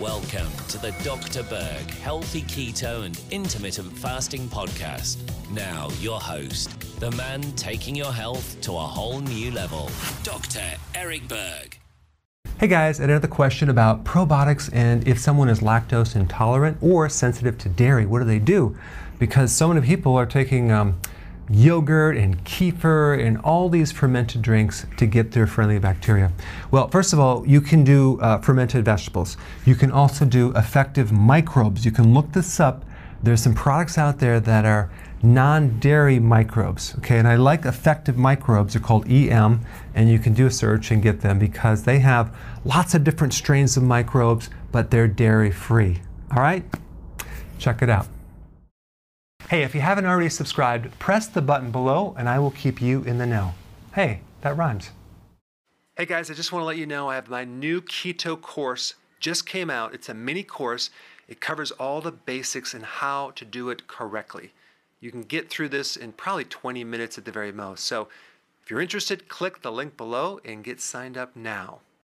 Welcome to the Dr. Berg Healthy Keto and Intermittent Fasting Podcast. Now, your host, the man taking your health to a whole new level, Dr. Eric Berg. Hey guys, I had another question about probiotics and if someone is lactose intolerant or sensitive to dairy, what do they do? Because so many people are taking um, yogurt and kefir and all these fermented drinks to get their friendly bacteria? Well, first of all, you can do uh, fermented vegetables. You can also do effective microbes. You can look this up. There's some products out there that are non-dairy microbes, okay? And I like effective microbes. They're called EM, and you can do a search and get them because they have lots of different strains of microbes, but they're dairy-free. All right? Check it out. Hey, if you haven't already subscribed, press the button below and I will keep you in the know. Hey, that rhymes. Hey guys, I just want to let you know I have my new keto course just came out. It's a mini course. It covers all the basics and how to do it correctly. You can get through this in probably 20 minutes at the very most. So if you're interested, click the link below and get signed up now.